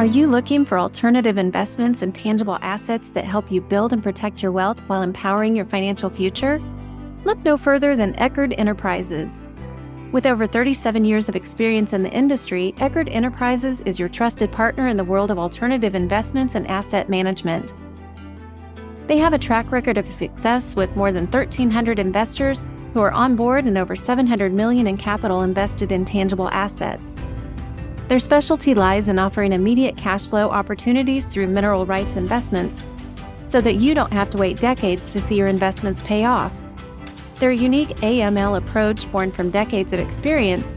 Are you looking for alternative investments and tangible assets that help you build and protect your wealth while empowering your financial future? Look no further than Eckard Enterprises. With over 37 years of experience in the industry, Eckard Enterprises is your trusted partner in the world of alternative investments and asset management. They have a track record of success with more than 1,300 investors who are on board and over 700 million in capital invested in tangible assets. Their specialty lies in offering immediate cash flow opportunities through mineral rights investments so that you don't have to wait decades to see your investments pay off. Their unique AML approach, born from decades of experience,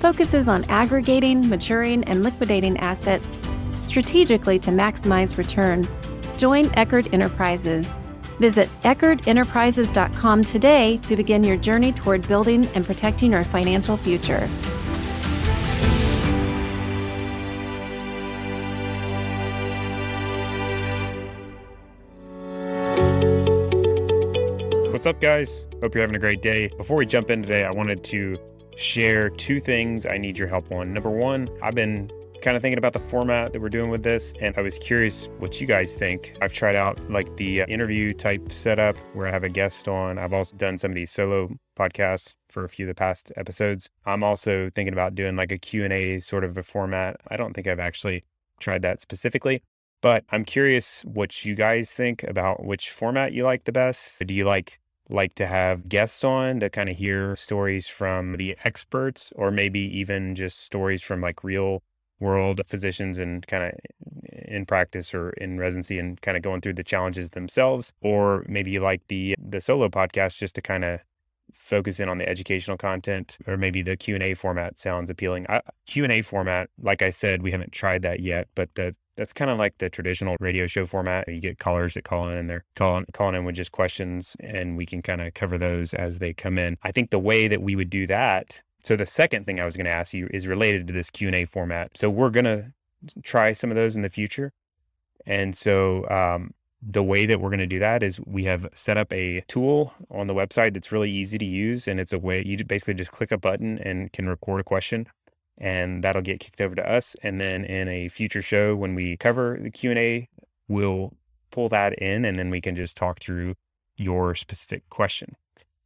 focuses on aggregating, maturing, and liquidating assets strategically to maximize return. Join Eckard Enterprises. Visit EckardEnterprises.com today to begin your journey toward building and protecting your financial future. What's up, guys? Hope you're having a great day. Before we jump in today, I wanted to share two things I need your help on. Number one, I've been kind of thinking about the format that we're doing with this, and I was curious what you guys think. I've tried out like the uh, interview type setup where I have a guest on. I've also done some of these solo podcasts for a few of the past episodes. I'm also thinking about doing like a Q&A sort of a format. I don't think I've actually tried that specifically, but I'm curious what you guys think about which format you like the best. Do you like like to have guests on to kind of hear stories from the experts or maybe even just stories from like real world physicians and kind of in practice or in residency and kind of going through the challenges themselves? Or maybe you like the the solo podcast just to kind of focus in on the educational content or maybe the q&a format sounds appealing? I, q&a format like i said we haven't tried that yet but the that's kind of like the traditional radio show format. You get callers that call in and they're calling calling in with just questions and we can kind of cover those as they come in. I think the way that we would do that. So the second thing I was going to ask you is related to this Q&A format. So we're going to try some of those in the future. And so um, the way that we're going to do that is we have set up a tool on the website that's really easy to use and it's a way you basically just click a button and can record a question and that'll get kicked over to us. And then in a future show, when we cover the Q and A, we'll pull that in, and then we can just talk through your specific question.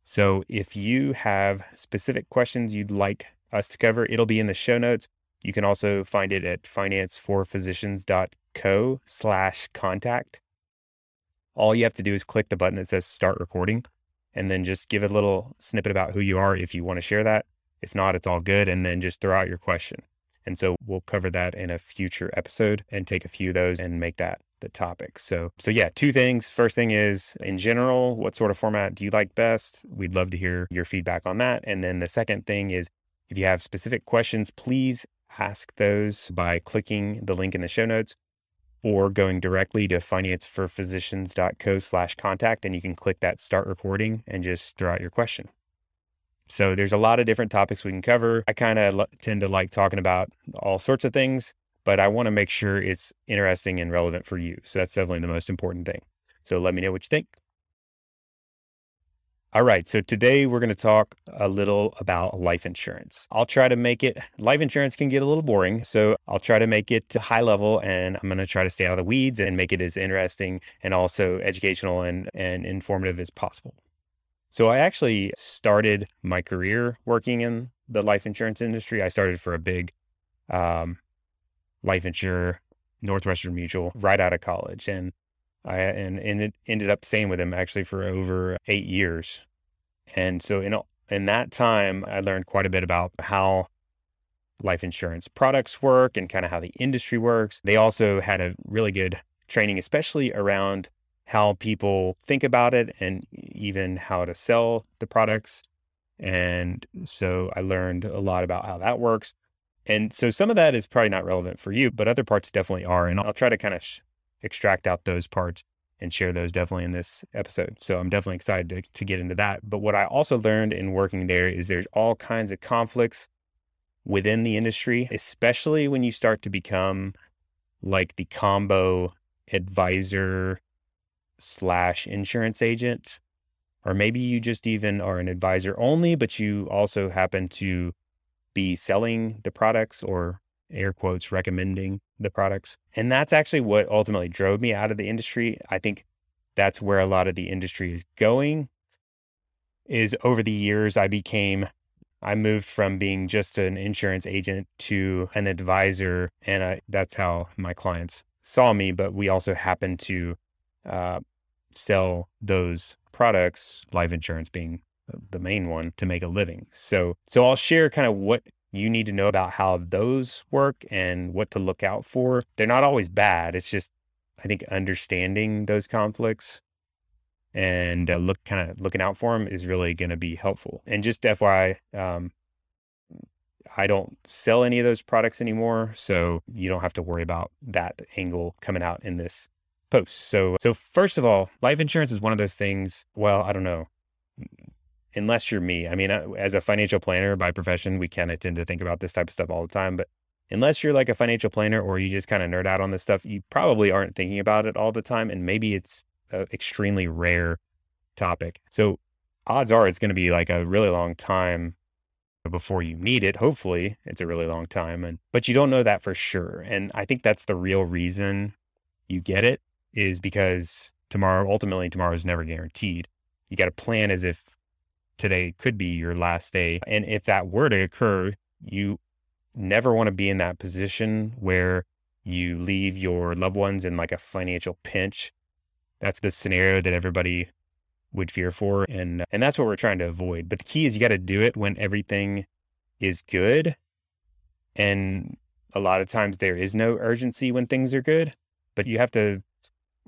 So if you have specific questions you'd like us to cover, it'll be in the show notes. You can also find it at financeforphysicians.co slash contact. All you have to do is click the button that says start recording and then just give a little snippet about who you are if you want to share that. If not, it's all good. And then just throw out your question. And so we'll cover that in a future episode and take a few of those and make that the topic. So, so yeah, two things. First thing is in general, what sort of format do you like best? We'd love to hear your feedback on that. And then the second thing is if you have specific questions, please ask those by clicking the link in the show notes or going directly to financeforphysicians.co slash contact and you can click that start recording and just throw out your question. So there's a lot of different topics we can cover. I kind of l- tend to like talking about all sorts of things, but I want to make sure it's interesting and relevant for you. So that's definitely the most important thing. So let me know what you think. All right, so today we're going to talk a little about life insurance. I'll try to make it, life insurance can get a little boring, so I'll try to make it high level and I'm going to try to stay out of the weeds and make it as interesting and also educational and, and informative as possible. So I actually started my career working in the life insurance industry. I started for a big um, life insurer, Northwestern Mutual, right out of college, and I and, and it ended up staying with them actually for over eight years. And so in in that time, I learned quite a bit about how life insurance products work and kind of how the industry works. They also had a really good training, especially around how people think about it and even how to sell the products. And so I learned a lot about how that works. And so some of that is probably not relevant for you, but other parts definitely are. And I'll try to kind of sh- extract out those parts and share those definitely in this episode. So I'm definitely excited to, to get into that. But what I also learned in working there is there's all kinds of conflicts within the industry, especially when you start to become like the combo advisor slash insurance agent, or maybe you just even are an advisor only, but you also happen to be selling the products or air quotes recommending the products. And that's actually what ultimately drove me out of the industry. I think that's where a lot of the industry is going is over the years I became I moved from being just an insurance agent to an advisor and I, that's how my clients saw me but we also happened to uh, sell those products life insurance being the main one to make a living so so I'll share kind of what you need to know about how those work and what to look out for they're not always bad it's just I think understanding those conflicts and uh, look kind of looking out for them is really going to be helpful. And just FYI, um, I don't sell any of those products anymore, so you don't have to worry about that angle coming out in this post. So, so first of all, life insurance is one of those things. Well, I don't know, unless you're me. I mean, as a financial planner by profession, we kind of tend to think about this type of stuff all the time, but unless you're like a financial planner or you just kind of nerd out on this stuff, you probably aren't thinking about it all the time. And maybe it's an extremely rare topic. So odds are it's going to be like a really long time before you need it. Hopefully it's a really long time. And, but you don't know that for sure. And I think that's the real reason you get it is because tomorrow, ultimately tomorrow is never guaranteed. You got to plan as if today could be your last day. And if that were to occur, you never want to be in that position where you leave your loved ones in like a financial pinch. That's the scenario that everybody would fear for and and that's what we're trying to avoid. But the key is you got to do it when everything is good. And a lot of times there is no urgency when things are good, but you have to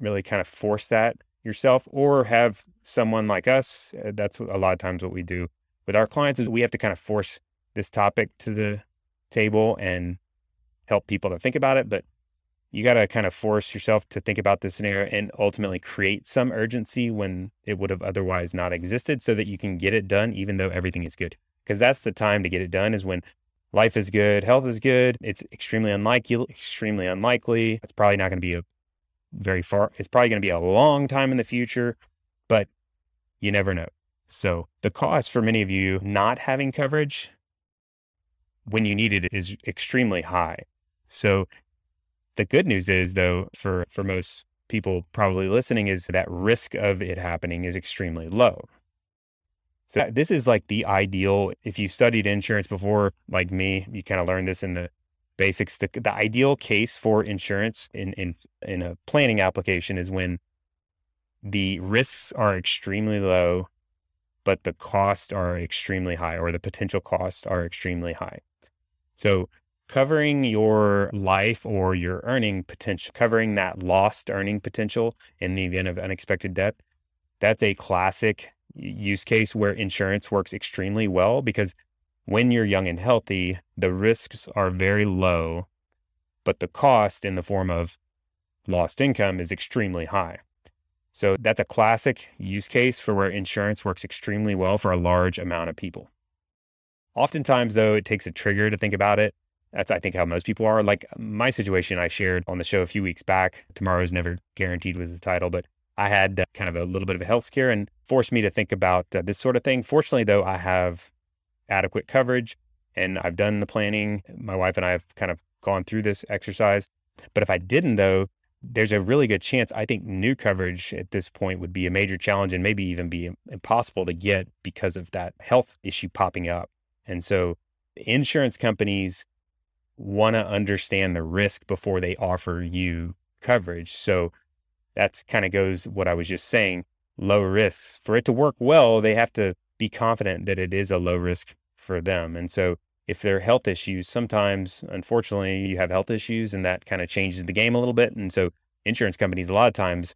really kind of force that yourself or have someone like us. Uh, that's a lot of times what we do with our clients is we have to kind of force this topic to the table and help people to think about it. But you got to kind of force yourself to think about this scenario and ultimately create some urgency when it would have otherwise not existed so that you can get it done, even though everything is good. Because that's the time to get it done is when life is good, health is good. It's extremely unlikely, extremely unlikely. It's probably not going to be a very far, it's probably going to be a long time in the future, but you never know. So the cost for many of you not having coverage when you need it is extremely high. So the good news is though for for most people probably listening is that risk of it happening is extremely low. So this is like the ideal if you studied insurance before like me, you kind of learned this in the basics the, the ideal case for insurance in in in a planning application is when the risks are extremely low but the costs are extremely high or the potential costs are extremely high. So covering your life or your earning potential, covering that lost earning potential in the event of unexpected death, that's a classic use case where insurance works extremely well because when you're young and healthy, the risks are very low, but the cost in the form of lost income is extremely high. So that's a classic use case for where insurance works extremely well for a large amount of people. Oftentimes, though, it takes a trigger to think about it. That's, I think, how most people are. Like my situation I shared on the show a few weeks back, Tomorrow's Never Guaranteed was the title, but I had uh, kind of a little bit of a health scare and forced me to think about uh, this sort of thing. Fortunately, though, I have adequate coverage and I've done the planning. My wife and I have kind of gone through this exercise. But if I didn't, though, there's a really good chance I think new coverage at this point would be a major challenge and maybe even be impossible to get because of that health issue popping up. And so insurance companies want to understand the risk before they offer you coverage. So that's kind of goes what I was just saying, low risks. For it to work well, they have to be confident that it is a low risk for them. And so if there are health issues, sometimes unfortunately you have health issues and that kind of changes the game a little bit. And so insurance companies a lot of times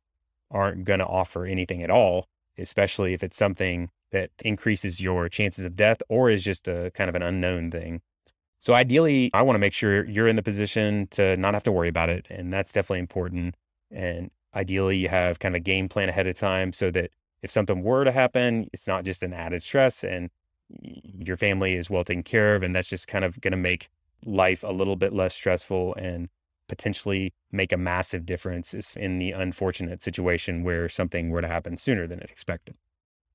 aren't going to offer anything at all, especially if it's something that increases your chances of death or is just a kind of an unknown thing. So ideally, I want to make sure you're in the position to not have to worry about it. And that's definitely important. And ideally, you have kind of a game plan ahead of time so that if something were to happen, it's not just an added stress and your family is well taken care of. And that's just kind of going to make life a little bit less stressful and potentially make a massive difference in the unfortunate situation where something were to happen sooner than it expected.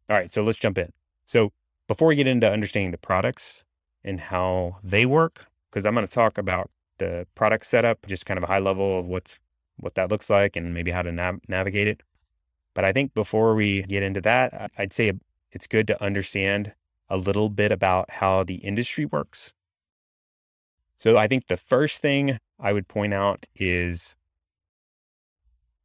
All right, so let's jump in. So before we get into understanding the products and how they work, because I'm going to talk about the product setup, just kind of a high level of what's what that looks like and maybe how to nav- navigate it. But I think before we get into that, I'd say it's good to understand a little bit about how the industry works. So I think the first thing I would point out is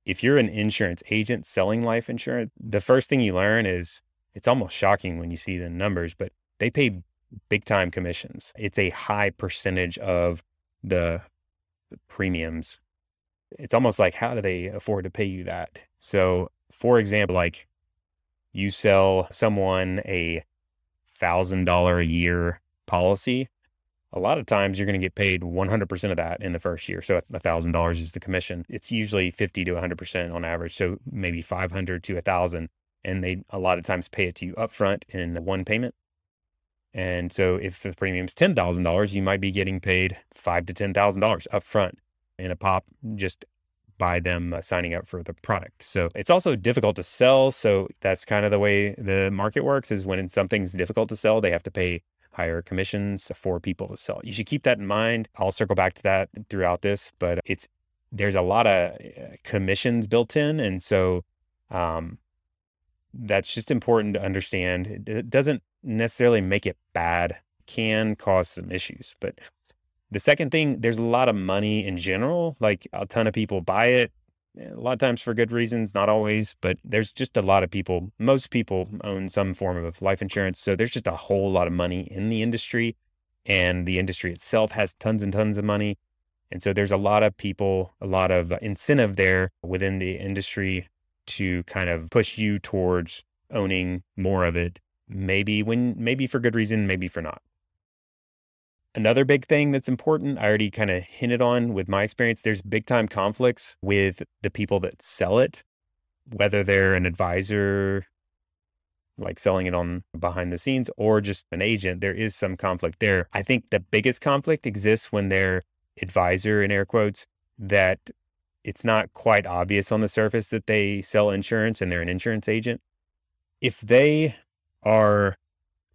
if you're an insurance agent selling life insurance, the first thing you learn is it's almost shocking when you see the numbers, but they pay big time commissions. It's a high percentage of the premiums. It's almost like, how do they afford to pay you that? So, for example, like you sell someone a thousand dollar a year policy, a lot of times you're going to get paid 100% of that in the first year. So $1,000 is the commission. It's usually 50 to 100% on average. So maybe 500 to 1,000. And they a lot of times pay it to you upfront in one payment. And so if the premium's $10,000, you might be getting paid five to $10,000 upfront in a pop just by them uh, signing up for the product. So it's also difficult to sell. So that's kind of the way the market works is when something's difficult to sell, they have to pay higher commissions for people to sell. You should keep that in mind. I'll circle back to that throughout this, but it's there's a lot of uh, commissions built in, and so um, that's just important to understand. It doesn't necessarily make it bad; can cause some issues, but the second thing, there's a lot of money in general. Like a ton of people buy it, eh, a lot of times for good reasons, not always, but there's just a lot of people, most people own some form of life insurance. So there's just a whole lot of money in the industry, and the industry itself has tons and tons of money. And so there's a lot of people, a lot of incentive there within the industry to kind of push you towards owning more of it. Maybe when, maybe for good reason, maybe for not. Another big thing that's important, I already kind of hinted on with my experience, there's big time conflicts with the people that sell it, whether they're an advisor, like selling it on behind the scenes, or just an agent. There is some conflict there. I think the biggest conflict exists when they're advisor, in air quotes, that it's not quite obvious on the surface that they sell insurance and they're an insurance agent. If they are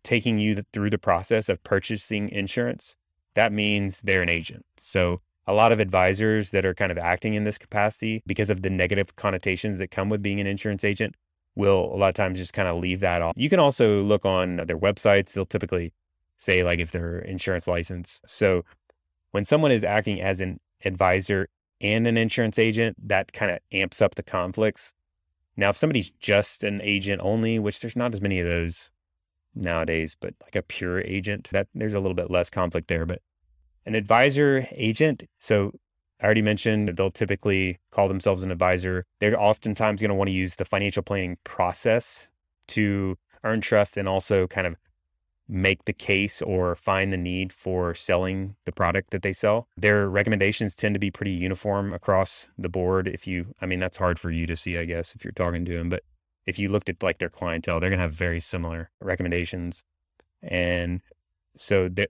taking you through the process of purchasing insurance, that means they're an agent. So a lot of advisors that are kind of acting in this capacity because of the negative connotations that come with being an insurance agent will a lot of times just kind of leave that off. You can also look on their websites. They'll typically say like if they're insurance license. So when someone is acting as an advisor and an insurance agent, that kind of amps up the conflicts. Now, if somebody's just an agent only, which there's not as many of those nowadays, but like a pure agent, that there's a little bit less conflict there. But an advisor agent, so I already mentioned they'll typically call themselves an advisor. They're oftentimes going to want to use the financial planning process to earn trust and also kind of make the case or find the need for selling the product that they sell. Their recommendations tend to be pretty uniform across the board. If you, I mean, that's hard for you to see, I guess, if you're talking to them, but if you looked at like their clientele, they're going to have very similar recommendations. And so they're,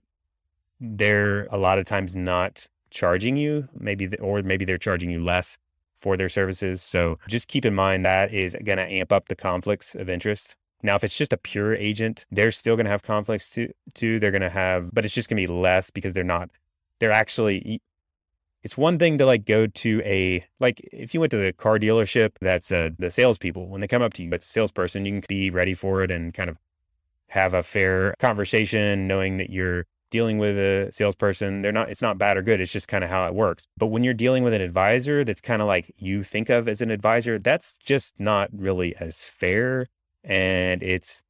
they're a lot of times not charging you, maybe, or maybe they're charging you less for their services. So just keep in mind that is going to amp up the conflicts of interest. Now, if it's just a pure agent, they're still going to have conflicts too, too. They're going to have, but it's just going to be less because they're not, they're actually, it's one thing to like go to a like if you went to the car dealership, that's uh, the salespeople. When they come up to you, it's a salesperson. You can be ready for it and kind of have a fair conversation, knowing that you're dealing with a salesperson. They're not. It's not bad or good. It's just kind of how it works. But when you're dealing with an advisor, that's kind of like you think of as an advisor. That's just not really as fair, and it's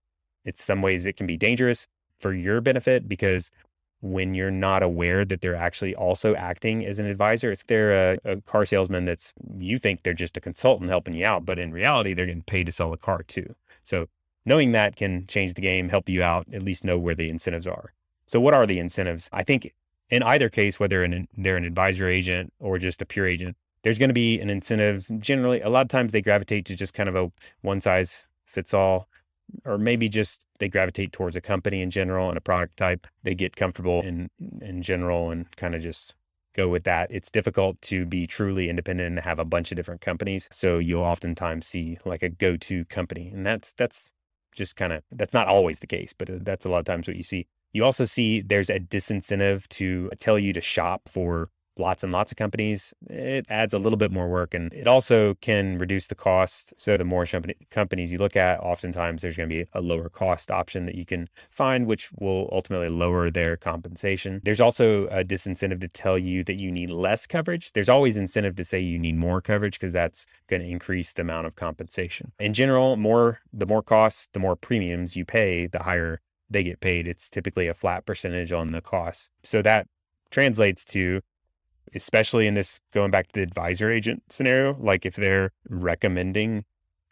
it's some ways it can be dangerous for your benefit because when you're not aware that they're actually also acting as an advisor. It's they're a, a, car salesman that's you think they're just a consultant helping you out, but in reality, they're getting paid to sell a car too. So knowing that can change the game, help you out, at least know where the incentives are. So what are the incentives? I think in either case, whether an, they're an advisor agent or just a pure agent, there's going to be an incentive. Generally, a lot of times they gravitate to just kind of a one size fits all or maybe just they gravitate towards a company in general and a product type. They get comfortable in in general and kind of just go with that. It's difficult to be truly independent and have a bunch of different companies. So you'll oftentimes see like a go-to company. And that's that's just kind of that's not always the case, but uh, that's a lot of times what you see. You also see there's a disincentive to tell you to shop for lots and lots of companies, it adds a little bit more work and it also can reduce the cost. So the more companies you look at, oftentimes there's going to be a lower cost option that you can find, which will ultimately lower their compensation. There's also a disincentive to tell you that you need less coverage. There's always incentive to say you need more coverage because that's going to increase the amount of compensation. In general, more the more costs, the more premiums you pay, the higher they get paid. It's typically a flat percentage on the cost. So that translates to especially in this going back to the advisor agent scenario, like if they're recommending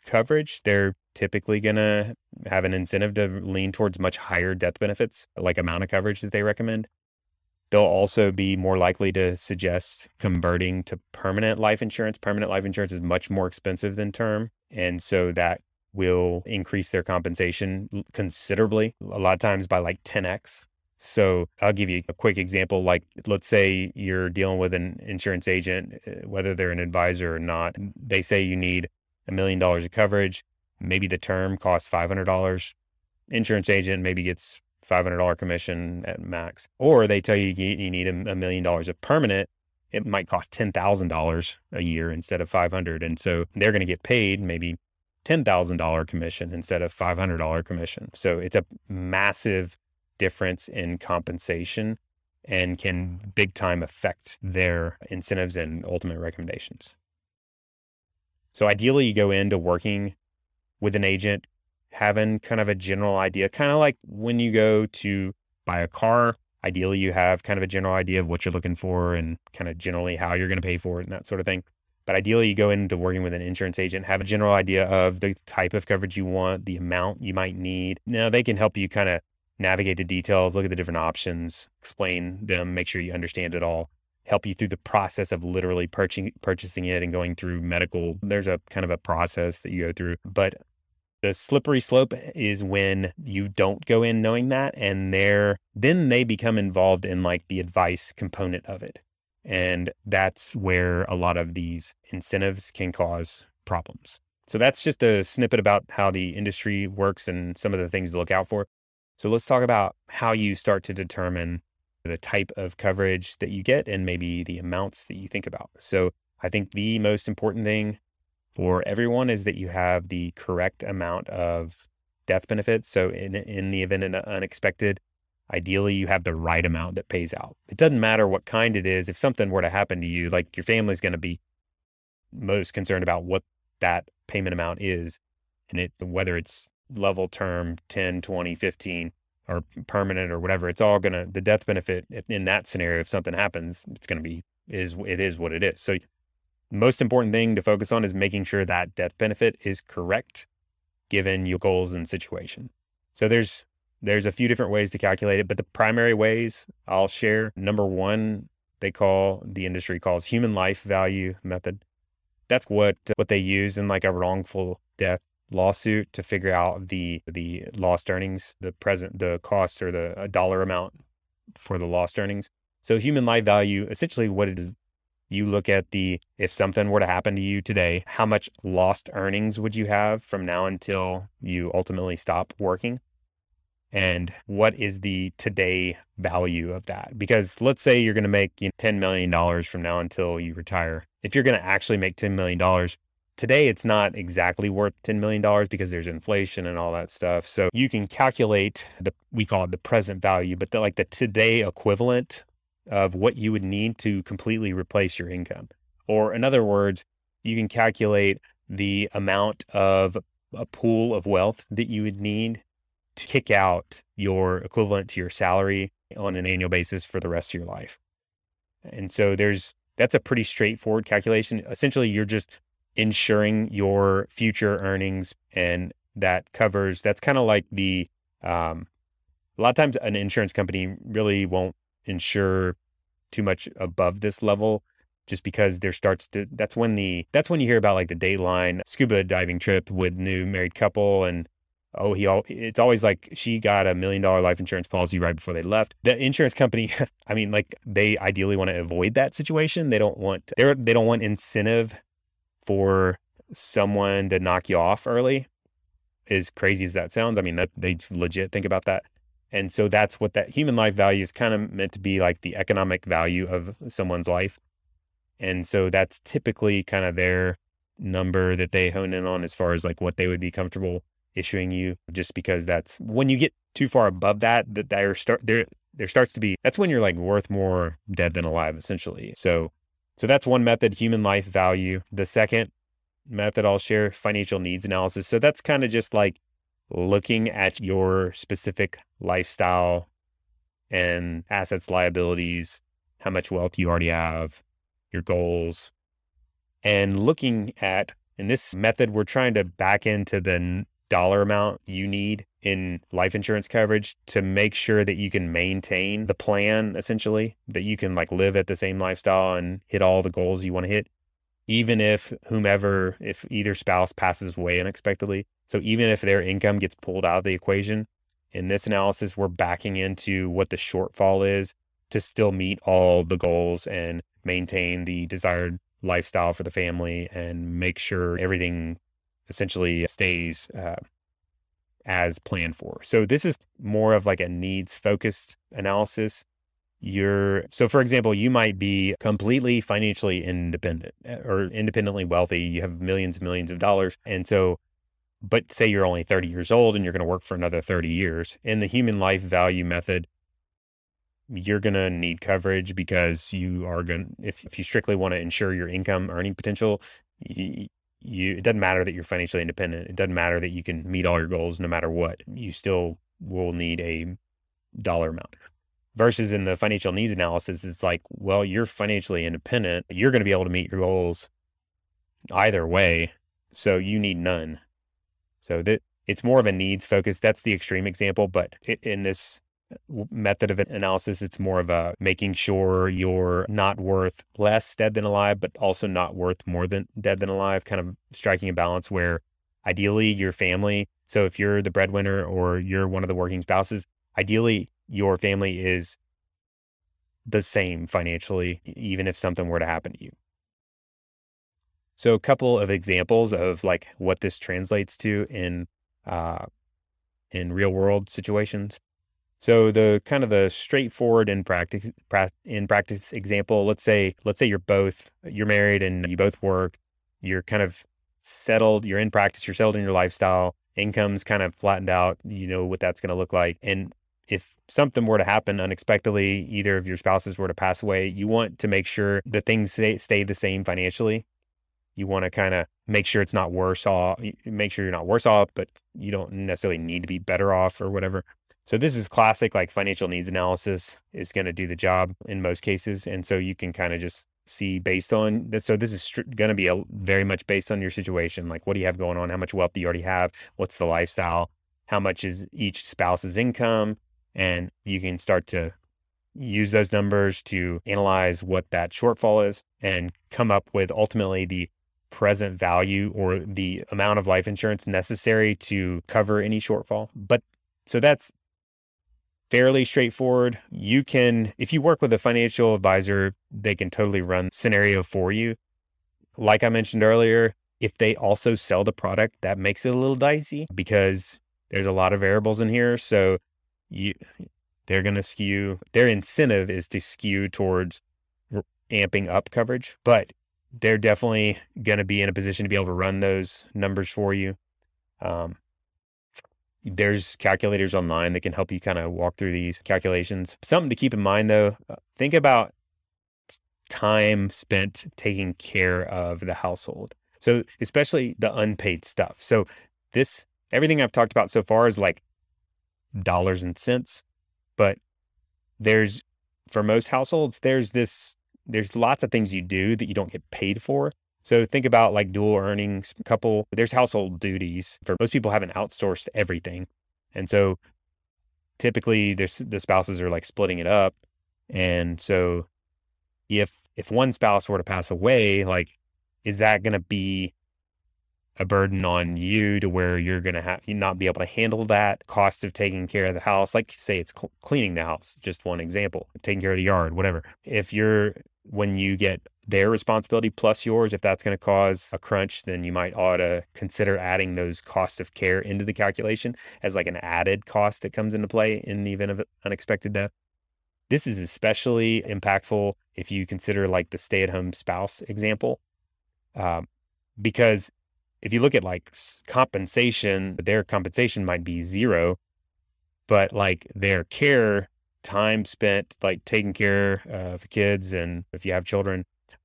coverage, they're typically going to have an incentive to lean towards much higher death benefits, like amount of coverage that they recommend. They'll also be more likely to suggest converting to permanent life insurance. Permanent life insurance is much more expensive than term. And so that will increase their compensation considerably, a lot of times by like 10x. So I'll give you a quick example. Like, let's say you're dealing with an insurance agent, uh, whether they're an advisor or not. They say you need a million dollars of coverage. Maybe the term costs $500. Insurance agent maybe gets $500 commission at max. Or they tell you you need a million dollars of permanent. It might cost $10,000 a year instead of 500. And so they're going to get paid maybe $10,000 commission instead of $500 commission. So it's a massive difference in compensation and can big time affect their incentives and ultimate recommendations. So ideally you go into working with an agent having kind of a general idea, kind of like when you go to buy a car, ideally you have kind of a general idea of what you're looking for and kind of generally how you're going to pay for it and that sort of thing. But ideally, you go into working with an insurance agent, have a general idea of the type of coverage you want, the amount you might need. Now, they can help you kind of navigate the details, look at the different options, explain them, make sure you understand it all, help you through the process of literally purchasing purchasing it and going through medical. There's a kind of a process that you go through, but the slippery slope is when you don't go in knowing that and they're then they become involved in like the advice component of it. And that's where a lot of these incentives can cause problems. So that's just a snippet about how the industry works and some of the things to look out for. So let's talk about how you start to determine the type of coverage that you get and maybe the amounts that you think about. So I think the most important thing for everyone is that you have the correct amount of death benefits. So in in the event of unexpected, ideally you have the right amount that pays out. It doesn't matter what kind it is. If something were to happen to you, like your family's going to be most concerned about what that payment amount is and it whether it's level term 10, 20, 15 or permanent or whatever, it's all to, the death benefit in that scenario, if something happens, it's to be, is, it is what it is. So most important thing to focus on is making sure that death benefit is correct given your goals and situation. So there's, there's a few different ways to calculate it, but the primary ways I'll share, number one, they call the industry calls human life value method. That's what what they use in like a wrongful death lawsuit to figure out the the lost earnings, the present the cost or the uh, dollar amount for the lost earnings. So human life value, essentially what it is you look at the if something were to happen to you today, how much lost earnings would you have from now until you ultimately stop working? And what is the today value of that? Because let's say you're going to make you know, $10 million from now until you retire. If you're going to actually make $10 million, Today, it's not exactly worth $10 million because there's inflation and all that stuff. So you can calculate the, we call it the present value, but the, like the today equivalent of what you would need to completely replace your income. Or in other words, you can calculate the amount of a pool of wealth that you would need to kick out your equivalent to your salary on an annual basis for the rest of your life. And so there's that's a pretty straightforward calculation. Essentially, you're just ensuring your future earnings and that covers that's kind of like the um, a lot of times an insurance company really won't insure too much above this level just because there starts to that's when the that's when you hear about like the dateline scuba diving trip with new married couple and oh he all it's always like she got a million dollar life insurance policy right before they left. The insurance company i mean like they ideally want to avoid that situation. They don't want they're they don't want incentive for someone to knock you off early, as crazy as that sounds, I mean, that they legit think about that. And so that's what that human life value is kind of meant to be like the economic value of someone's life. And so that's typically kind of their number that they hone in on as far as like what they would be comfortable issuing you just because that's when you get too far above that that there start there there starts to be that's when you're like worth more dead than alive essentially so so that's one method human life value. The second method I'll share financial needs analysis. So that's kind of just like looking at your specific lifestyle and assets liabilities how much wealth you already have your goals and looking at in this method we're trying to back into the dollar amount you need in life insurance coverage to make sure that you can maintain the plan essentially that you can like live at the same lifestyle and hit all the goals you want to hit even if whomever if either spouse passes away unexpectedly. So even if their income gets pulled out of the equation in this analysis we're backing into what the shortfall is to still meet all the goals and maintain the desired lifestyle for the family and make sure everything essentially stays uh, as planned for. So this is more of like a needs focused analysis. You're so for example, you might be completely financially independent eh, or independently wealthy. You have millions and millions of dollars. And so but say you're only 30 years old and you're going to work for another 30 years. In the human life value method, you're going to need coverage because you are going if if you strictly want to ensure your income earning potential, you, you it doesn't matter that you're financially independent. It doesn't matter that you can meet all your goals no matter what. You still will need a dollar amount. Versus in the financial needs analysis, it's like, well, you're financially independent. You're going to be able to meet your goals either way. So you need none. So that it's more of a needs focus. That's the extreme example. But in this method of analysis. It's more of a making sure you're not worth less dead than alive, but also not worth more than dead than alive, kind of striking a balance where ideally your family. So if you're the breadwinner or you're one of the working spouses, ideally your family is the same financially, even if something were to happen to you. So a couple of examples of like what this translates to in uh, in real world situations. So the kind of the straightforward in practice in practice example, let's say let's say you're both you're married and you both work, you're kind of settled, you're in practice, you're settled in your lifestyle, income's kind of flattened out, you know what that's going to look like. And if something were to happen unexpectedly, either of your spouses were to pass away, you want to make sure that things stay, stay the same financially. You want to kind of make sure it's not worse off, make sure you're not worse off, but you don't necessarily need to be better off or whatever. So this is classic like financial needs analysis is going to do the job in most cases. And so you can kind of just see based on that. So this is going to be a, very much based on your situation. Like what do you have going on? How much wealth do you already have? What's the lifestyle? How much is each spouse's income? And you can start to use those numbers to analyze what that shortfall is and come up with ultimately the present value or the amount of life insurance necessary to cover any shortfall. But so that's fairly straightforward. You can, if you work with a financial advisor, they can totally run scenario for you. Like I mentioned earlier, if they also sell the product, that makes it a little dicey because there's a lot of variables in here. So you, they're going to skew, their incentive is to skew towards amping up coverage, but they're definitely going to be in a position to be able to run those numbers for you. Um, there's calculators online that can help you kind of walk through these calculations. Something to keep in mind though, uh, think about time spent taking care of the household. So, especially the unpaid stuff. So, this everything I've talked about so far is like dollars and cents, but there's for most households there's this there's lots of things you do that you don't get paid for so think about like dual earnings couple. There's household duties. For most people haven't outsourced everything. And so typically there's the spouses are like splitting it up. And so if if one spouse were to pass away, like is that going to be a burden on you to where you're going to have you not be able to handle that cost of taking care of the house like say it's cleaning the house just one example taking care of the yard whatever if you're when you get their responsibility plus yours. If that's going to cause a crunch, then you might ought to consider adding those costs of care into the calculation as like an added cost that comes into play in the event of unexpected death. This is especially impactful if you consider like the stay at home spouse example. Um, because if you look at like compensation, their compensation might be zero, but like their care time spent like taking care of the kids and if you have children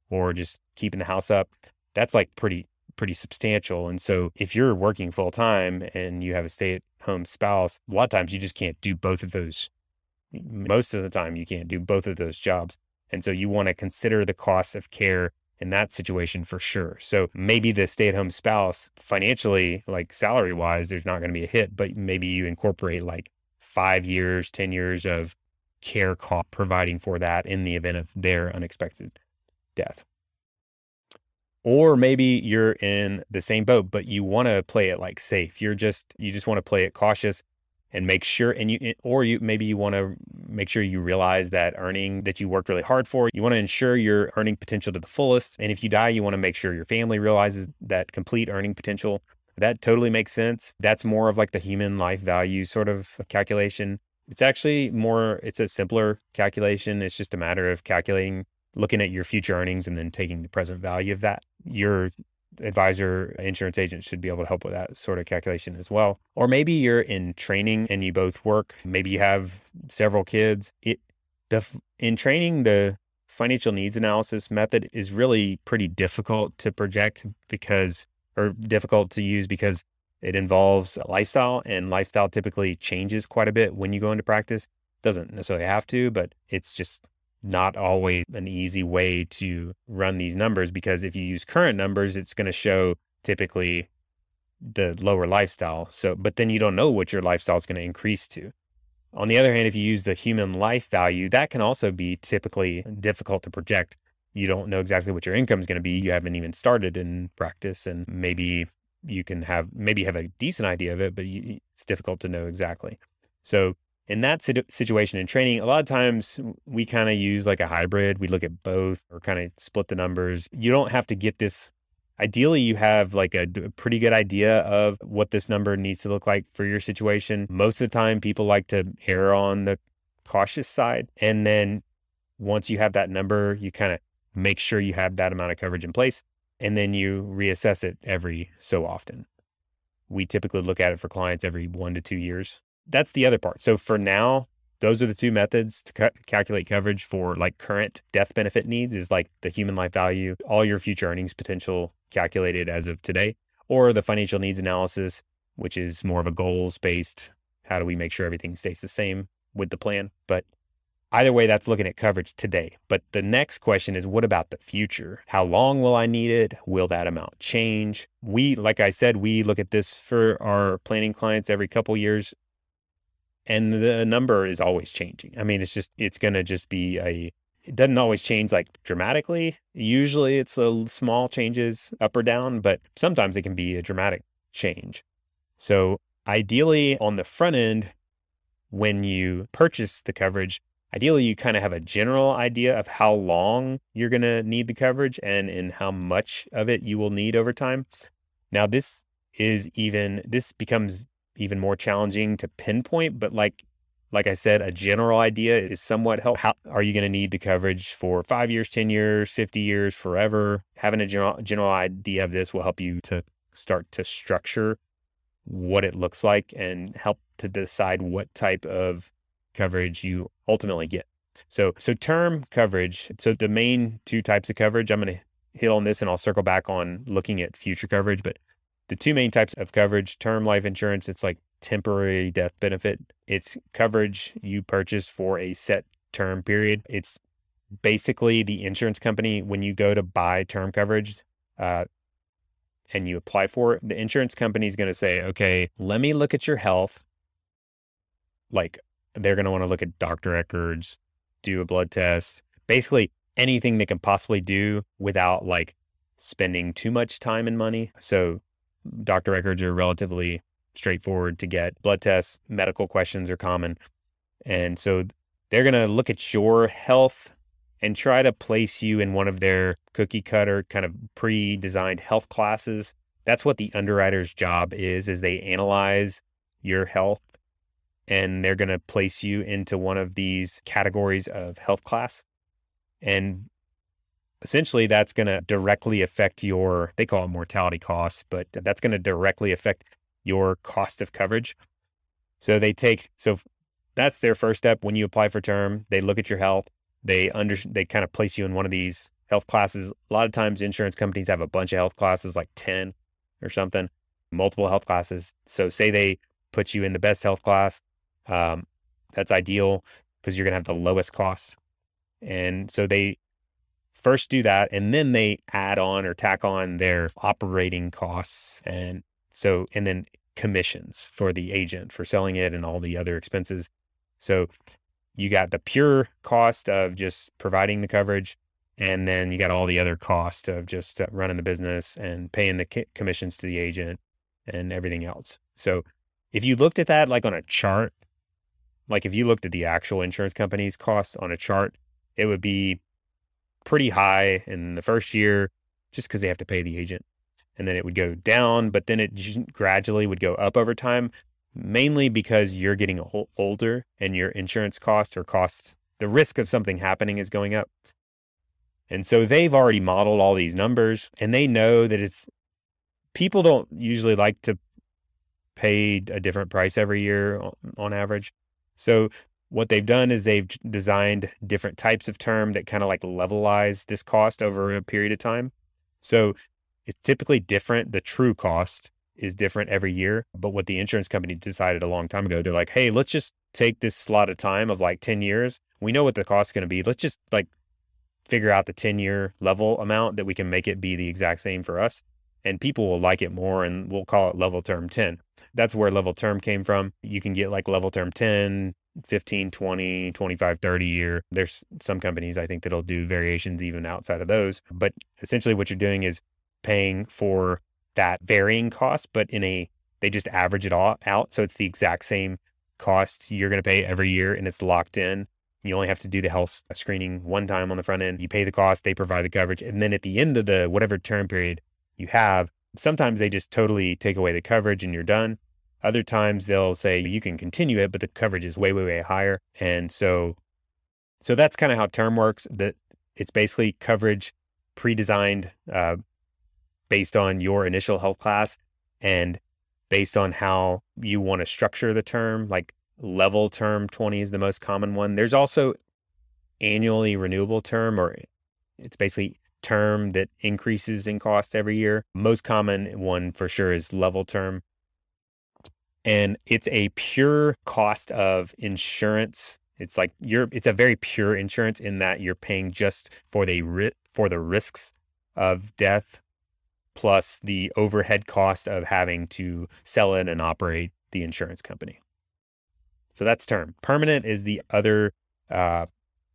or just keeping the house up, that's like pretty pretty substantial. And so if you're working full time and you have a stay at home spouse, a lot of times you just can't do both of those. Most of the time you can't do both of those jobs. And so you want to consider the cost of care in that situation for sure. So maybe the stay at home spouse financially, like salary wise, there's not going to be a hit, but maybe you incorporate like five years, 10 years of care cost providing for that in the event of their unexpected death. Or maybe you're in the same boat, but you want to play it like safe. You're just, you just want to play it cautious and make sure and you or you maybe you want to make sure you realize that earning that you worked really hard for you want to ensure your earning potential to the fullest and if you die you want to make sure your family realizes that complete earning potential. That totally makes sense. That's more of like the human life value sort of calculation. It's actually more it's a simpler calculation. It's just a matter of calculating looking at your future earnings and then taking the present value of that your advisor, insurance agent should be able to help with that sort of calculation as well. Or maybe you're in training and you both work. Maybe you have several kids. It the in training the financial needs analysis method is really pretty difficult to project because or difficult to use because it involves lifestyle and lifestyle typically changes quite a bit when you go into practice. Doesn't necessarily have to, but it's just not always an easy way to run these numbers because if you use current numbers, it's going to show typically the lower lifestyle. So, but then you don't know what your lifestyle is going to increase to. On the other hand, if you use the human life value, that can also be typically difficult to project. You don't know exactly what your income is going to be. You haven't even started in practice, and maybe you can have maybe have a decent idea of it, but you, it's difficult to know exactly. So in that situation in training, a lot of times we kind of use like a hybrid. We look at both or kind of split the numbers. You don't have to get this. Ideally, you have like a, pretty good idea of what this number needs to look like for your situation. Most of the time, people like to err on the cautious side. And then once you have that number, you kind of make sure you have that amount of coverage in place. And then you reassess it every so often. We typically look at it for clients every one to two years that's the other part. So for now, those are the two methods to ca- calculate coverage for like current death benefit needs is like the human life value, all your future earnings potential calculated as of today, or the financial needs analysis, which is more of a goals based. How do we make sure everything stays the same with the plan? But either way, that's looking at coverage today. But the next question is what about the future? How long will I need it? Will that amount change? We, like I said, we look at this for our planning clients every couple years and the number is always changing. I mean, it's just it's going to just be a it doesn't always change like dramatically. Usually it's a small changes up or down, but sometimes it can be a dramatic change. So, ideally on the front end when you purchase the coverage, ideally you kind of have a general idea of how long you're going to need the coverage and in how much of it you will need over time. Now, this is even this becomes even more challenging to pinpoint, but like like I said, a general idea is somewhat helpful. How are you going to need the coverage for five years, 10 years, 50 years, forever? Having a general, general idea of this will help you to start to structure what it looks like and help to decide what type of coverage you ultimately get. So, so term coverage. So the main two types of coverage, I'm going to hit on this and I'll circle back on looking at future coverage, but the two main types of coverage term life insurance, it's like temporary death benefit. It's coverage you purchase for a set term period. It's basically the insurance company, when you go to buy term coverage, uh, and you apply for it, the insurance company is going to say, okay, let me look at your health. Like they're going to want to look at doctor records, do a blood test, basically anything they can possibly do without like spending too much time and money. So doctor records are relatively straightforward to get. Blood tests, medical questions are common. And so they're going to look at your health and try to place you in one of their cookie cutter kind of pre-designed health classes. That's what the underwriter's job is is they analyze your health and they're going to place you into one of these categories of health class. And essentially that's going to directly affect your they call it mortality costs, but that's going to directly affect your cost of coverage. So they take so that's their first step when you apply for term. They look at your health. They under they kind of place you in one of these health classes. A lot of times insurance companies have a bunch of health classes, like 10 or something, multiple health classes. So say they put you in the best health class. Um, that's ideal because you're gonna have the lowest costs. And so they first do that and then they add on or tack on their operating costs and so and then commissions for the agent for selling it and all the other expenses so you got the pure cost of just providing the coverage, and then you got all the other cost of just uh, running the business and paying the commissions to the agent and everything else. So if you looked at that like on a chart, like if you looked at the actual insurance company's cost on a chart, it would be pretty high in the first year just because they have to pay the agent. And then it would go down, but then it gradually would go up over time mainly because you're getting older and your insurance cost or cost, the risk of something happening is going up. And so they've already modeled all these numbers and they know that it's people don't usually like to pay a different price every year on average. So what they've done is they've designed different types of term that kind of like levelize this cost over a period of time. So it's typically different, the true cost is different every year. But what the insurance company decided a long time ago, they're like, hey, let's just take this slot of time of like 10 years. We know what the cost is going to be. Let's just like figure out the 10 year level amount that we can make it be the exact same for us. And people will like it more and we'll call it level term 10. That's where level term came from. You can get like level term 10, 15, 20, 25, 30 year. There's some companies I think that'll do variations even outside of those. But essentially what you're doing is paying for that varying cost, but in a they just average it all out. So it's the exact same cost you're going to pay every year and it's locked in. You only have to do the health uh, screening one time on the front end. You pay the cost, they provide the coverage. And then at the end of the whatever term period you have, sometimes they just totally take away the coverage and you're done. Other times they'll say you can continue it, but the coverage is way, way, way higher. And so, so that's kind of how term works. That it's basically coverage pre-designed uh, based on your initial health class and based on how you want to structure the term, like level term 20 is the most common one. There's also annually renewable term, or it's basically term that increases in cost every year. Most common one for sure is level term. And it's a pure cost of insurance. It's like you're it's a very pure insurance in that you're paying just for the for the risks of death plus the overhead cost of having to sell it and operate the insurance company. So that's term. Permanent is the other uh,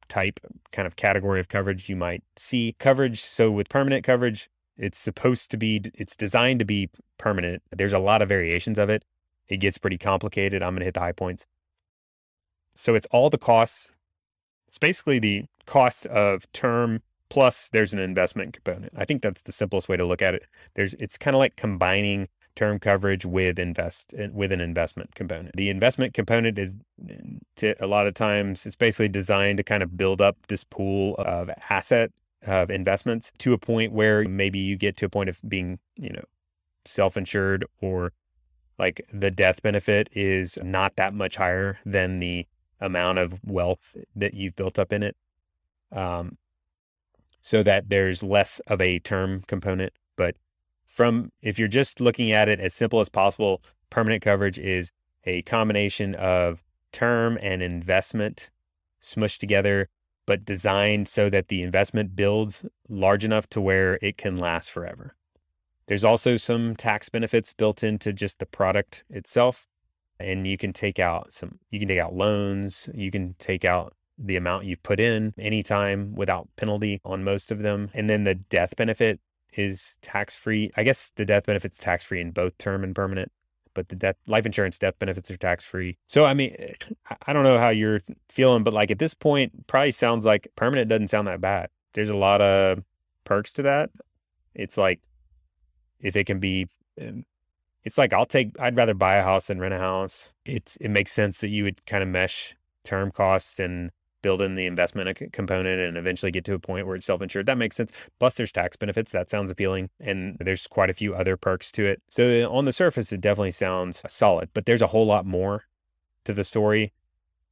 type, kind of category of coverage you might see. Coverage. So with permanent coverage, it's supposed to be, it's designed to be permanent. There's a lot of variations of it. It gets pretty complicated. I'm going to hit the high points. So it's all the costs. It's basically the cost of term plus there's an investment component. I think that's the simplest way to look at it. There's it's kind of like combining term coverage with invest eh, with an investment component. The investment component is to a lot of times it's basically designed to kind of build up this pool of asset of investments to a point where maybe you get to a point of being, you know, self-insured or like the death benefit is not that much higher than the amount of wealth that you've built up in it. Um, so that there's less of a term component. But from if you're just looking at it as simple as possible, permanent coverage is a combination of term and investment smushed together, but designed so that the investment builds large enough to where it can last forever. There's also some tax benefits built into just the product itself. And you can take out some, you can take out loans, you can take out the amount you've put in anytime without penalty on most of them. And then the death benefit is tax free. I guess the death benefit's tax free in both term and permanent, but the death life insurance death benefits are tax free. So I mean, I don't know how you're feeling, but like at this point, probably sounds like permanent doesn't sound that bad. There's a lot of perks to that. It's like if it can be um, it's like I'll take I'd rather buy a house than rent a house. It's it makes sense that you would kind of mesh term costs and build in the investment component and eventually get to a point where it's self-insured. That makes sense. Plus there's tax benefits. That sounds appealing. And there's quite a few other perks to it. So on the surface, it definitely sounds solid, but there's a whole lot more to the story.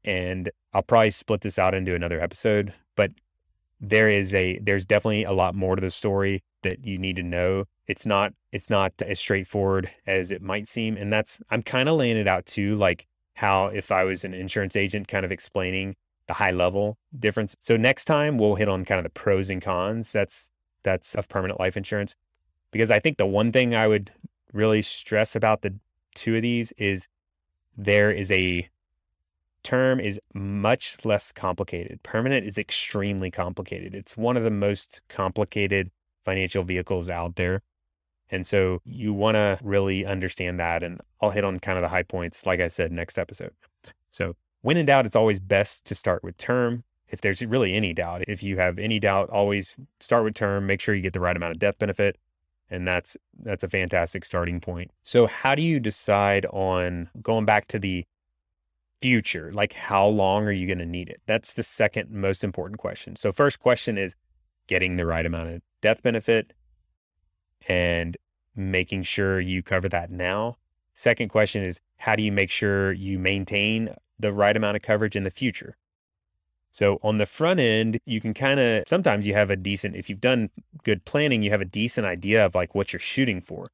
And I'll probably split this out into another episode, but there is a there's definitely a lot more to the story that you need to know. It's not it's not as straightforward as it might seem. And that's I'm kind of laying it out too, like how if I was an insurance agent kind of explaining the high level difference. So next time we'll hit on kind of the pros and cons that's that's of permanent life insurance. Because I think the one thing I would really stress about the two of these is there is a term is much less complicated. Permanent is extremely complicated. It's one of the most complicated financial vehicles out there. And so you want to really understand that. And I'll hit on kind of the high points, like I said, next episode. So when in doubt, it's always best to start with term. If there's really any doubt, if you have any doubt, always start with term. Make sure you get the right amount of death benefit. And that's that's a fantastic starting point. So how do you decide on going back to the future? Like how long are you going to need it? That's the second most important question. So first question is getting the right amount of death benefit and making sure you cover that now. Second question is how do you make sure you maintain the right amount of coverage in the future? So on the front end, you can kind of sometimes you have a decent if you've done good planning, you have a decent idea of like what you're shooting for.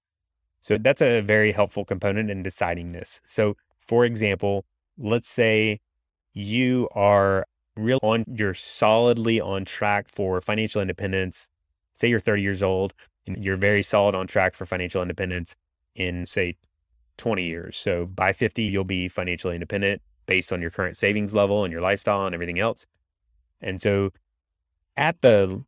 So that's a very helpful component in deciding this. So for example, let's say you are real on you're solidly on track for financial independence. Say you're 30 years old and you're very solid on track for financial independence in say 20 years. So by 50 you'll be financially independent based on your current savings level and your lifestyle and everything else. And so at the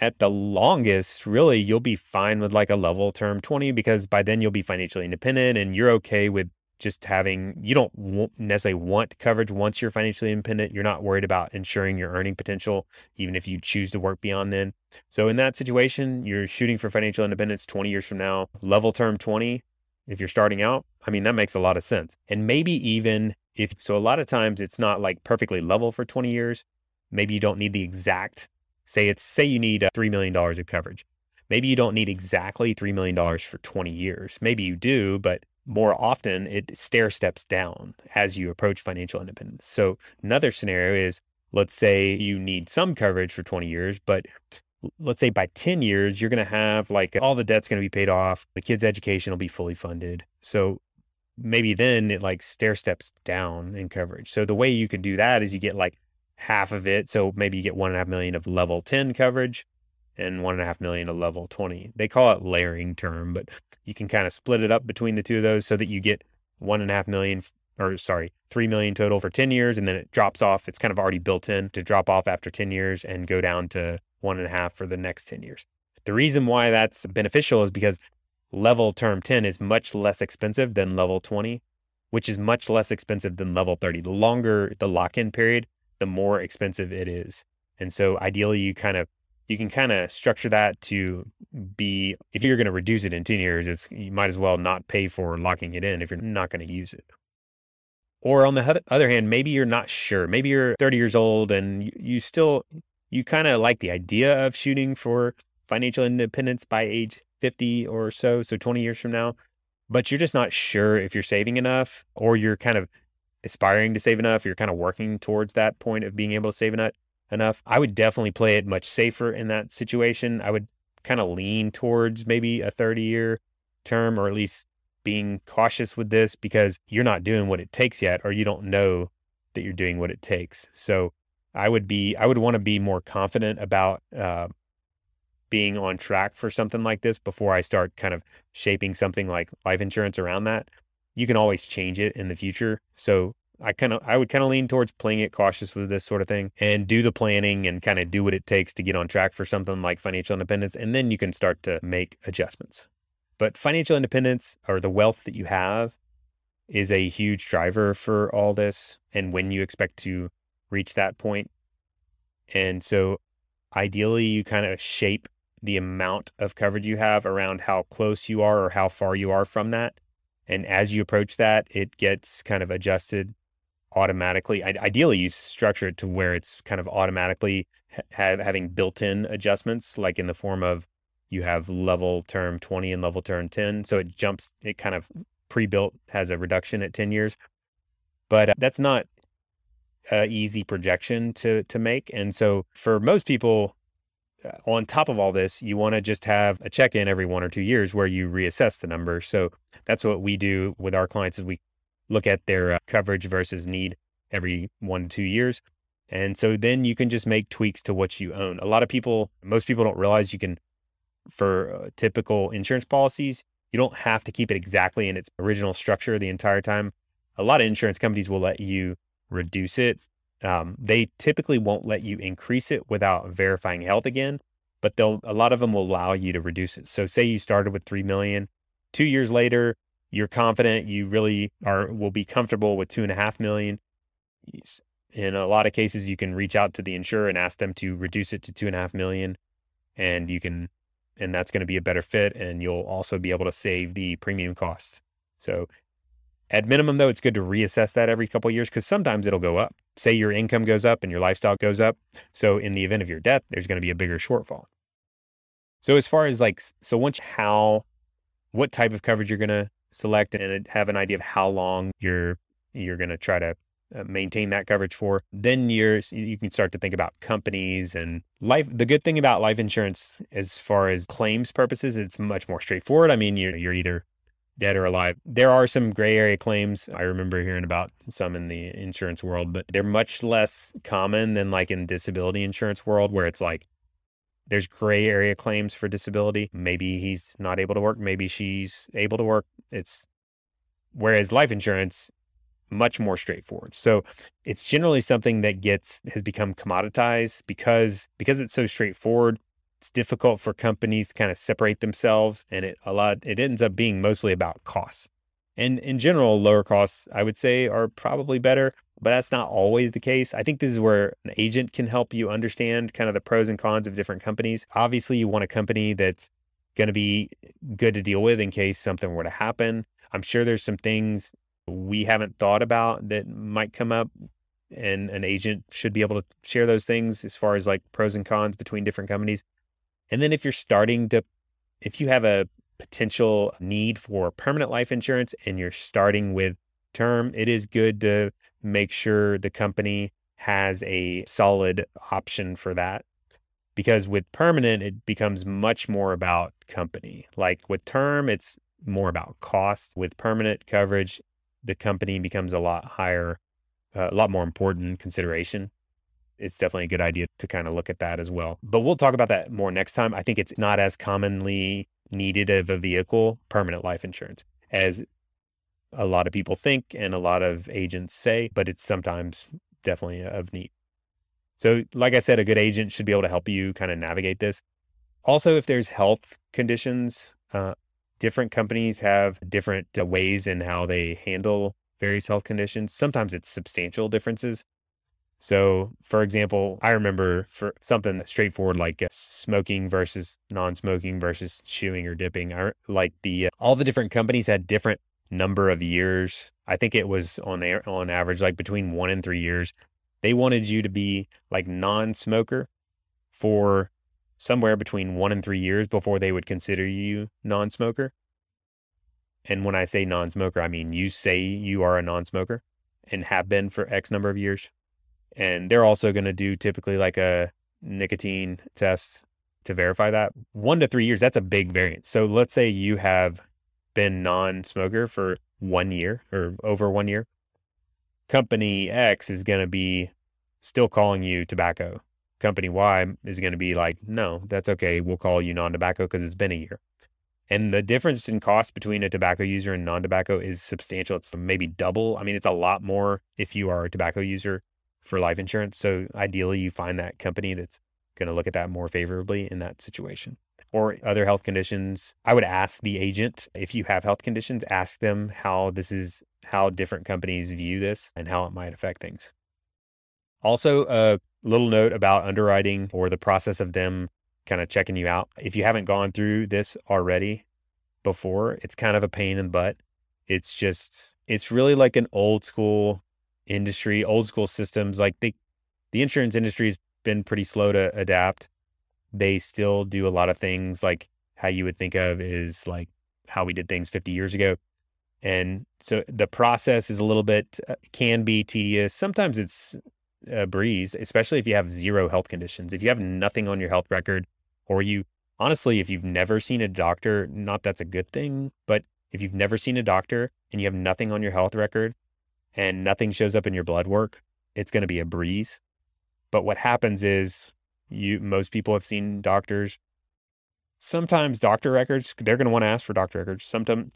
at the longest, really, you'll be fine with like a level term 20 because by then you'll be financially independent and you're okay with just having you don't necessarily want coverage once you're financially independent. You're not worried about ensuring your earning potential even if you choose to work beyond then. So in that situation you're shooting for financial independence 20 years from now level term 20 if you're starting out. I mean that makes a lot of sense. And maybe even if so a lot of times it's not like perfectly level for 20 years. Maybe you don't need the exact say it's say you need uh, $3 million of coverage. Maybe you don't need exactly $3 million for 20 years. Maybe you do but more often it stair steps down as you approach financial independence. So another scenario is let's say you need some coverage for 20 years, but let's say by 10 years you're going to have like all the debt's going to be paid off, the kids' education will be fully funded. So maybe then it like stair steps down in coverage. So the way you could do that is you get like half of it. So maybe you get one and a half million of level 10 coverage and one and a half million a level 20. They call it layering term, but you can kind of split it up between the two of those so that you get one and a half million or sorry, three million total for 10 years, and then it drops off. It's kind of already built in to drop off after 10 years and go down to one and a half for the next 10 years. The reason why that's beneficial is because level term 10 is much less expensive than level 20, which is much less expensive than level 30. The longer the lock in period, the more expensive it is. And so ideally, you kind of you can kind of structure that to be if you're going to reduce it in 10 years it's you might as well not pay for locking it in if you're not going to use it. Or on the other hand maybe you're not sure maybe you're 30 years old and you, still you kind of like the idea of shooting for financial independence by age 50 or so so 20 years from now but you're just not sure if you're saving enough or you're kind of aspiring to save enough you're kind of working towards that point of being able to save enough enough. I would definitely play it much safer in that situation. I would kind of lean towards maybe a 30 year term or at least being cautious with this because you're not doing what it takes yet or you don't know that you're doing what it takes. So I would be, I would want to be more confident about uh, being on track for something like this before I start kind of shaping something like life insurance around that. You can always change it in the future. So I kind of I would kind of lean towards playing it cautious with this sort of thing and do the planning and kind of do what it takes to get on track for something like financial independence and then you can start to make adjustments. But financial independence or the wealth that you have is a huge driver for all this and when you expect to reach that point. And so ideally you kind of shape the amount of coverage you have around how close you are or how far you are from that. And as you approach that, it gets kind of adjusted automatically. ideally, you structure it to where it's kind of automatically ha- having built in adjustments, like in the form of you have level term 20 and level term 10. So it jumps, it kind of pre built has a reduction at 10 years. But uh, that's not an easy projection to, to make. And so for most people, uh, on top of all this, you want to just have a check in every one or two years where you reassess the number. So that's what we do with our clients is we look at their uh, coverage versus need every one to two years. And so then you can just make tweaks to what you own. A lot of people, most people don't realize you can, for uh, typical insurance policies, you don't have to keep it exactly in its original structure the entire time. A lot of insurance companies will let you reduce it. Um, they typically won't let you increase it without verifying health again, but they'll a lot of them will allow you to reduce it. So say you started with three million, two years later, you're confident you really are will be comfortable with two and a half million. In a lot of cases, you can reach out to the insurer and ask them to reduce it to two and a half million, and you can, and that's going to be a better fit, and you'll also be able to save the premium cost. So, at minimum, though, it's good to reassess that every couple years because sometimes it'll go up. Say your income goes up and your lifestyle goes up, so in the event of your death, there's going to be a bigger shortfall. So, as far as like, so once how, what type of coverage you're going to select and have an idea of how long you're you're going to try to uh, maintain that coverage for then you're you can start to think about companies and life the good thing about life insurance as far as claims purposes it's much more straightforward. I mean you're, you're either dead or alive. There are some gray area claims. I remember hearing about some in the insurance world but they're much less common than like in disability insurance world where it's like there's gray area claims for disability. Maybe he's not able to work. Maybe she's able to work. It's whereas life insurance, much more straightforward. So it's generally something that gets has become commoditized because because it's so straightforward. It's difficult for companies to kind of separate themselves, and it a lot it ends up being mostly about costs. And in general, lower costs, I would say, are probably better but that's not always the case. I think this is where an agent can help you understand kind of the pros and cons of different companies. Obviously, you want a company that's going to be good to deal with in case something were to happen. I'm sure there's some things we haven't thought about that might come up and an agent should be able to share those things as far as like pros and cons between different companies. And then if you're starting to if you have a potential need for permanent life insurance and you're starting with term, it is good to make sure the company has a solid option for that. Because with permanent, it becomes much more about company. Like with term, it's more about cost. With permanent coverage, the company becomes a lot higher, uh, a lot more important consideration. It's definitely a good idea to kind of look at that as well. But we'll talk about that more next time. I think it's not as commonly needed of a vehicle, permanent life insurance, as a lot of people think and a lot of agents say, but it's sometimes definitely of need. So, like I said, a good agent should be able to help you kind of navigate this. Also, if there's health conditions, uh, different companies have different uh, ways in how they handle various health conditions. Sometimes it's substantial differences. So, for example, I remember for something straightforward like uh, smoking versus non-smoking versus chewing or dipping. I, like the uh, all the different companies had different number of years. I think it was on on average like between 1 and 3 years. They wanted you to be like non-smoker for somewhere between 1 and 3 years before they would consider you non-smoker. And when I say non-smoker, I mean you say you are a non-smoker and have been for X number of years. And they're also going to do typically like a nicotine test to verify that. 1 to 3 years, that's a big variance. So let's say you have been non-smoker for one year or over one year, company X is going to be still calling you tobacco. Company Y is going to be like, no, that's okay. We'll call you non-tobacco because it's been a year. And the difference in cost between a tobacco user and non-tobacco is substantial. It's maybe double. I mean, it's a lot more if you are a tobacco user for life insurance. So ideally, you find that company that's going to look at that more favorably in that situation. or other health conditions, I would ask the agent if you have health conditions, ask them how this is, how different companies view this and how it might affect things. Also, a little note about underwriting or the process of them kind of checking you out. If you haven't gone through this already before, it's kind of a pain in the butt. It's just, it's really like an old school industry, old school systems. Like they, the insurance industry has been pretty slow to adapt. They still do a lot of things like how you would think of is like how we did things 50 years ago. And so the process is a little bit, uh, can be tedious. Sometimes it's a breeze, especially if you have zero health conditions. If you have nothing on your health record, or you honestly, if you've never seen a doctor, not that's a good thing, but if you've never seen a doctor and you have nothing on your health record and nothing shows up in your blood work, it's going to be a breeze. But what happens is you most people have seen doctors. Sometimes doctor records, they're going to want to ask for doctor records. Sometimes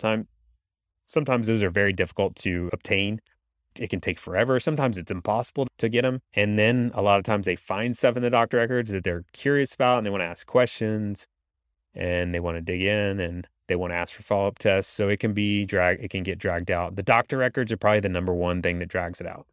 sometimes those are very difficult to obtain. It can take forever. Sometimes it's impossible to get them. And then a lot of times they find stuff in the doctor records that they're curious about and they want to ask questions and they want to dig in and they want to ask for follow up tests. So it can be drag, it can get dragged out. The doctor records are probably the number one thing that drags it out.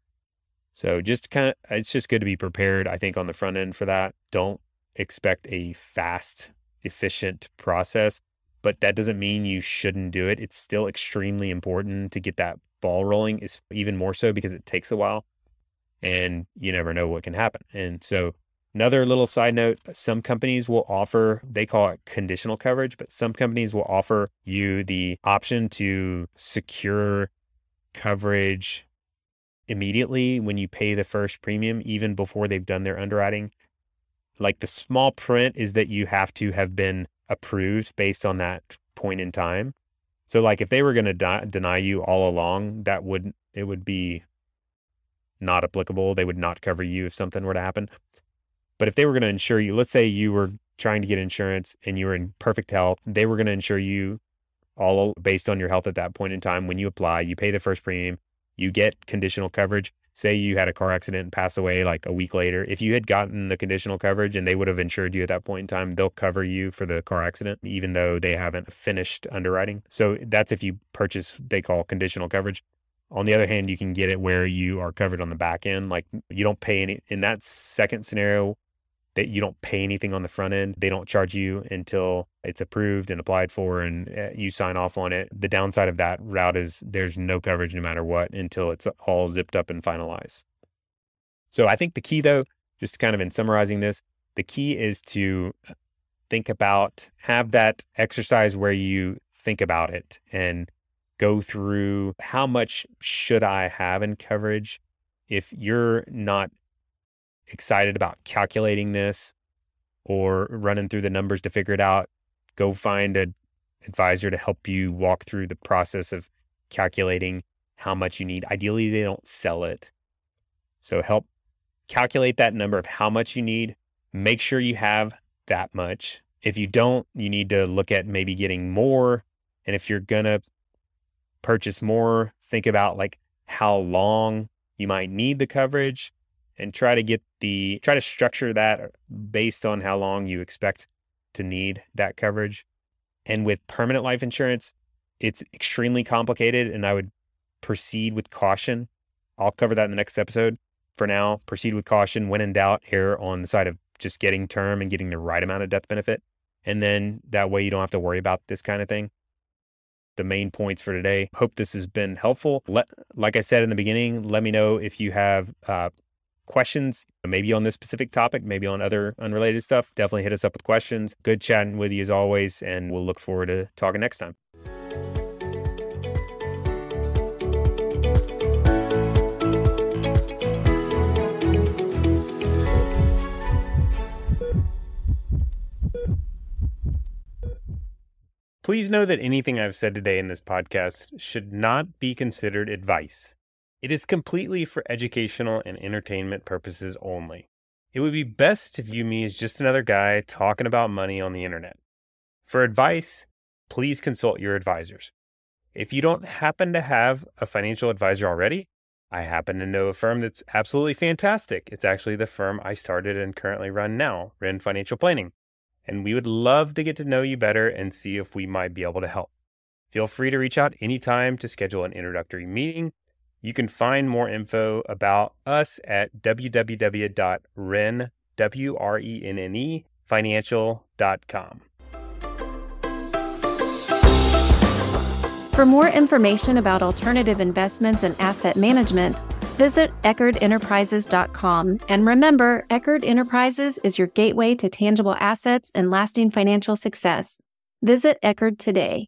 So just kind of, it's just good to be prepared, I think, on the front end for that. Don't expect a fast, efficient process, but that doesn't mean you shouldn't do it. It's still extremely important to get that ball rolling, is even more so because it takes a while and you never know what can happen. And so Another little side note some companies will offer, they call it conditional coverage, but some companies will offer you the option to secure coverage immediately when you pay the first premium, even before they've done their underwriting. Like the small print is that you have to have been approved based on that point in time. So, like if they were going to deny you all along, that would it would be not applicable. They would not cover you if something were to happen. But if they were going to insure you, let's say you were trying to get insurance and you were in perfect health, they were going to insure you all based on your health at that point in time. When you apply, you pay the first premium, you get conditional coverage. Say you had a car accident and pass away like a week later. If you had gotten the conditional coverage and they would have insured you at that point in time, they'll cover you for the car accident, even though they haven't finished underwriting. So that's if you purchase, they call conditional coverage. On the other hand, you can get it where you are covered on the back end. Like you don't pay any in that second scenario that you don't pay anything on the front end. They don't charge you until it's approved and applied for and eh, you sign off on it. The downside of that route is there's no coverage no matter what until it's all zipped up and finalized. So I think the key though, just kind of in summarizing this, the key is to think about have that exercise where you think about it and go through how much should I have in coverage if you're not excited about calculating this or running through the numbers to figure it out, go find an advisor to help you walk through the process of calculating how much you need. Ideally, they don't sell it. So help calculate that number of how much you need. Make sure you have that much. If you don't, you need to look at maybe getting more. And if you're going to purchase more, think about like how long you might need the coverage and try to get the try to structure that based on how long you expect to need that coverage. And with permanent life insurance, it's extremely complicated and I would proceed with caution. I'll cover that in the next episode. For now, proceed with caution. When in doubt, err on the side of just getting term and getting the right amount of death benefit. And then that way you don't have to worry about this kind of thing. The main points for today. Hope this has been helpful. Let, like I said in the beginning, let me know if you have uh, questions, maybe on this specific topic, maybe on other unrelated stuff, definitely hit us up with questions. Good chatting with you as always, and we'll look forward to talking next time. Please know that anything I've said today in this podcast should not be considered advice. It is completely for educational and entertainment purposes only. It would be best to view me as just another guy talking about money on the internet. For advice, please consult your advisors. If you don't happen to have a financial advisor already, I happen to know a firm that's absolutely fantastic. It's actually the firm I started and currently run now, Wrenne Financial Planning. and we would love to get to know you better and see if we might be able to help. Feel free to reach out anytime to schedule an introductory meeting. You can find more info about us at www.wrenne, W-R-E-N-N-E, financial.com. For more information about alternative investments and asset management, visit EckardEnterprises.com. And remember, Eckard Enterprises is your gateway to tangible assets and lasting financial success. Visit Eckard today.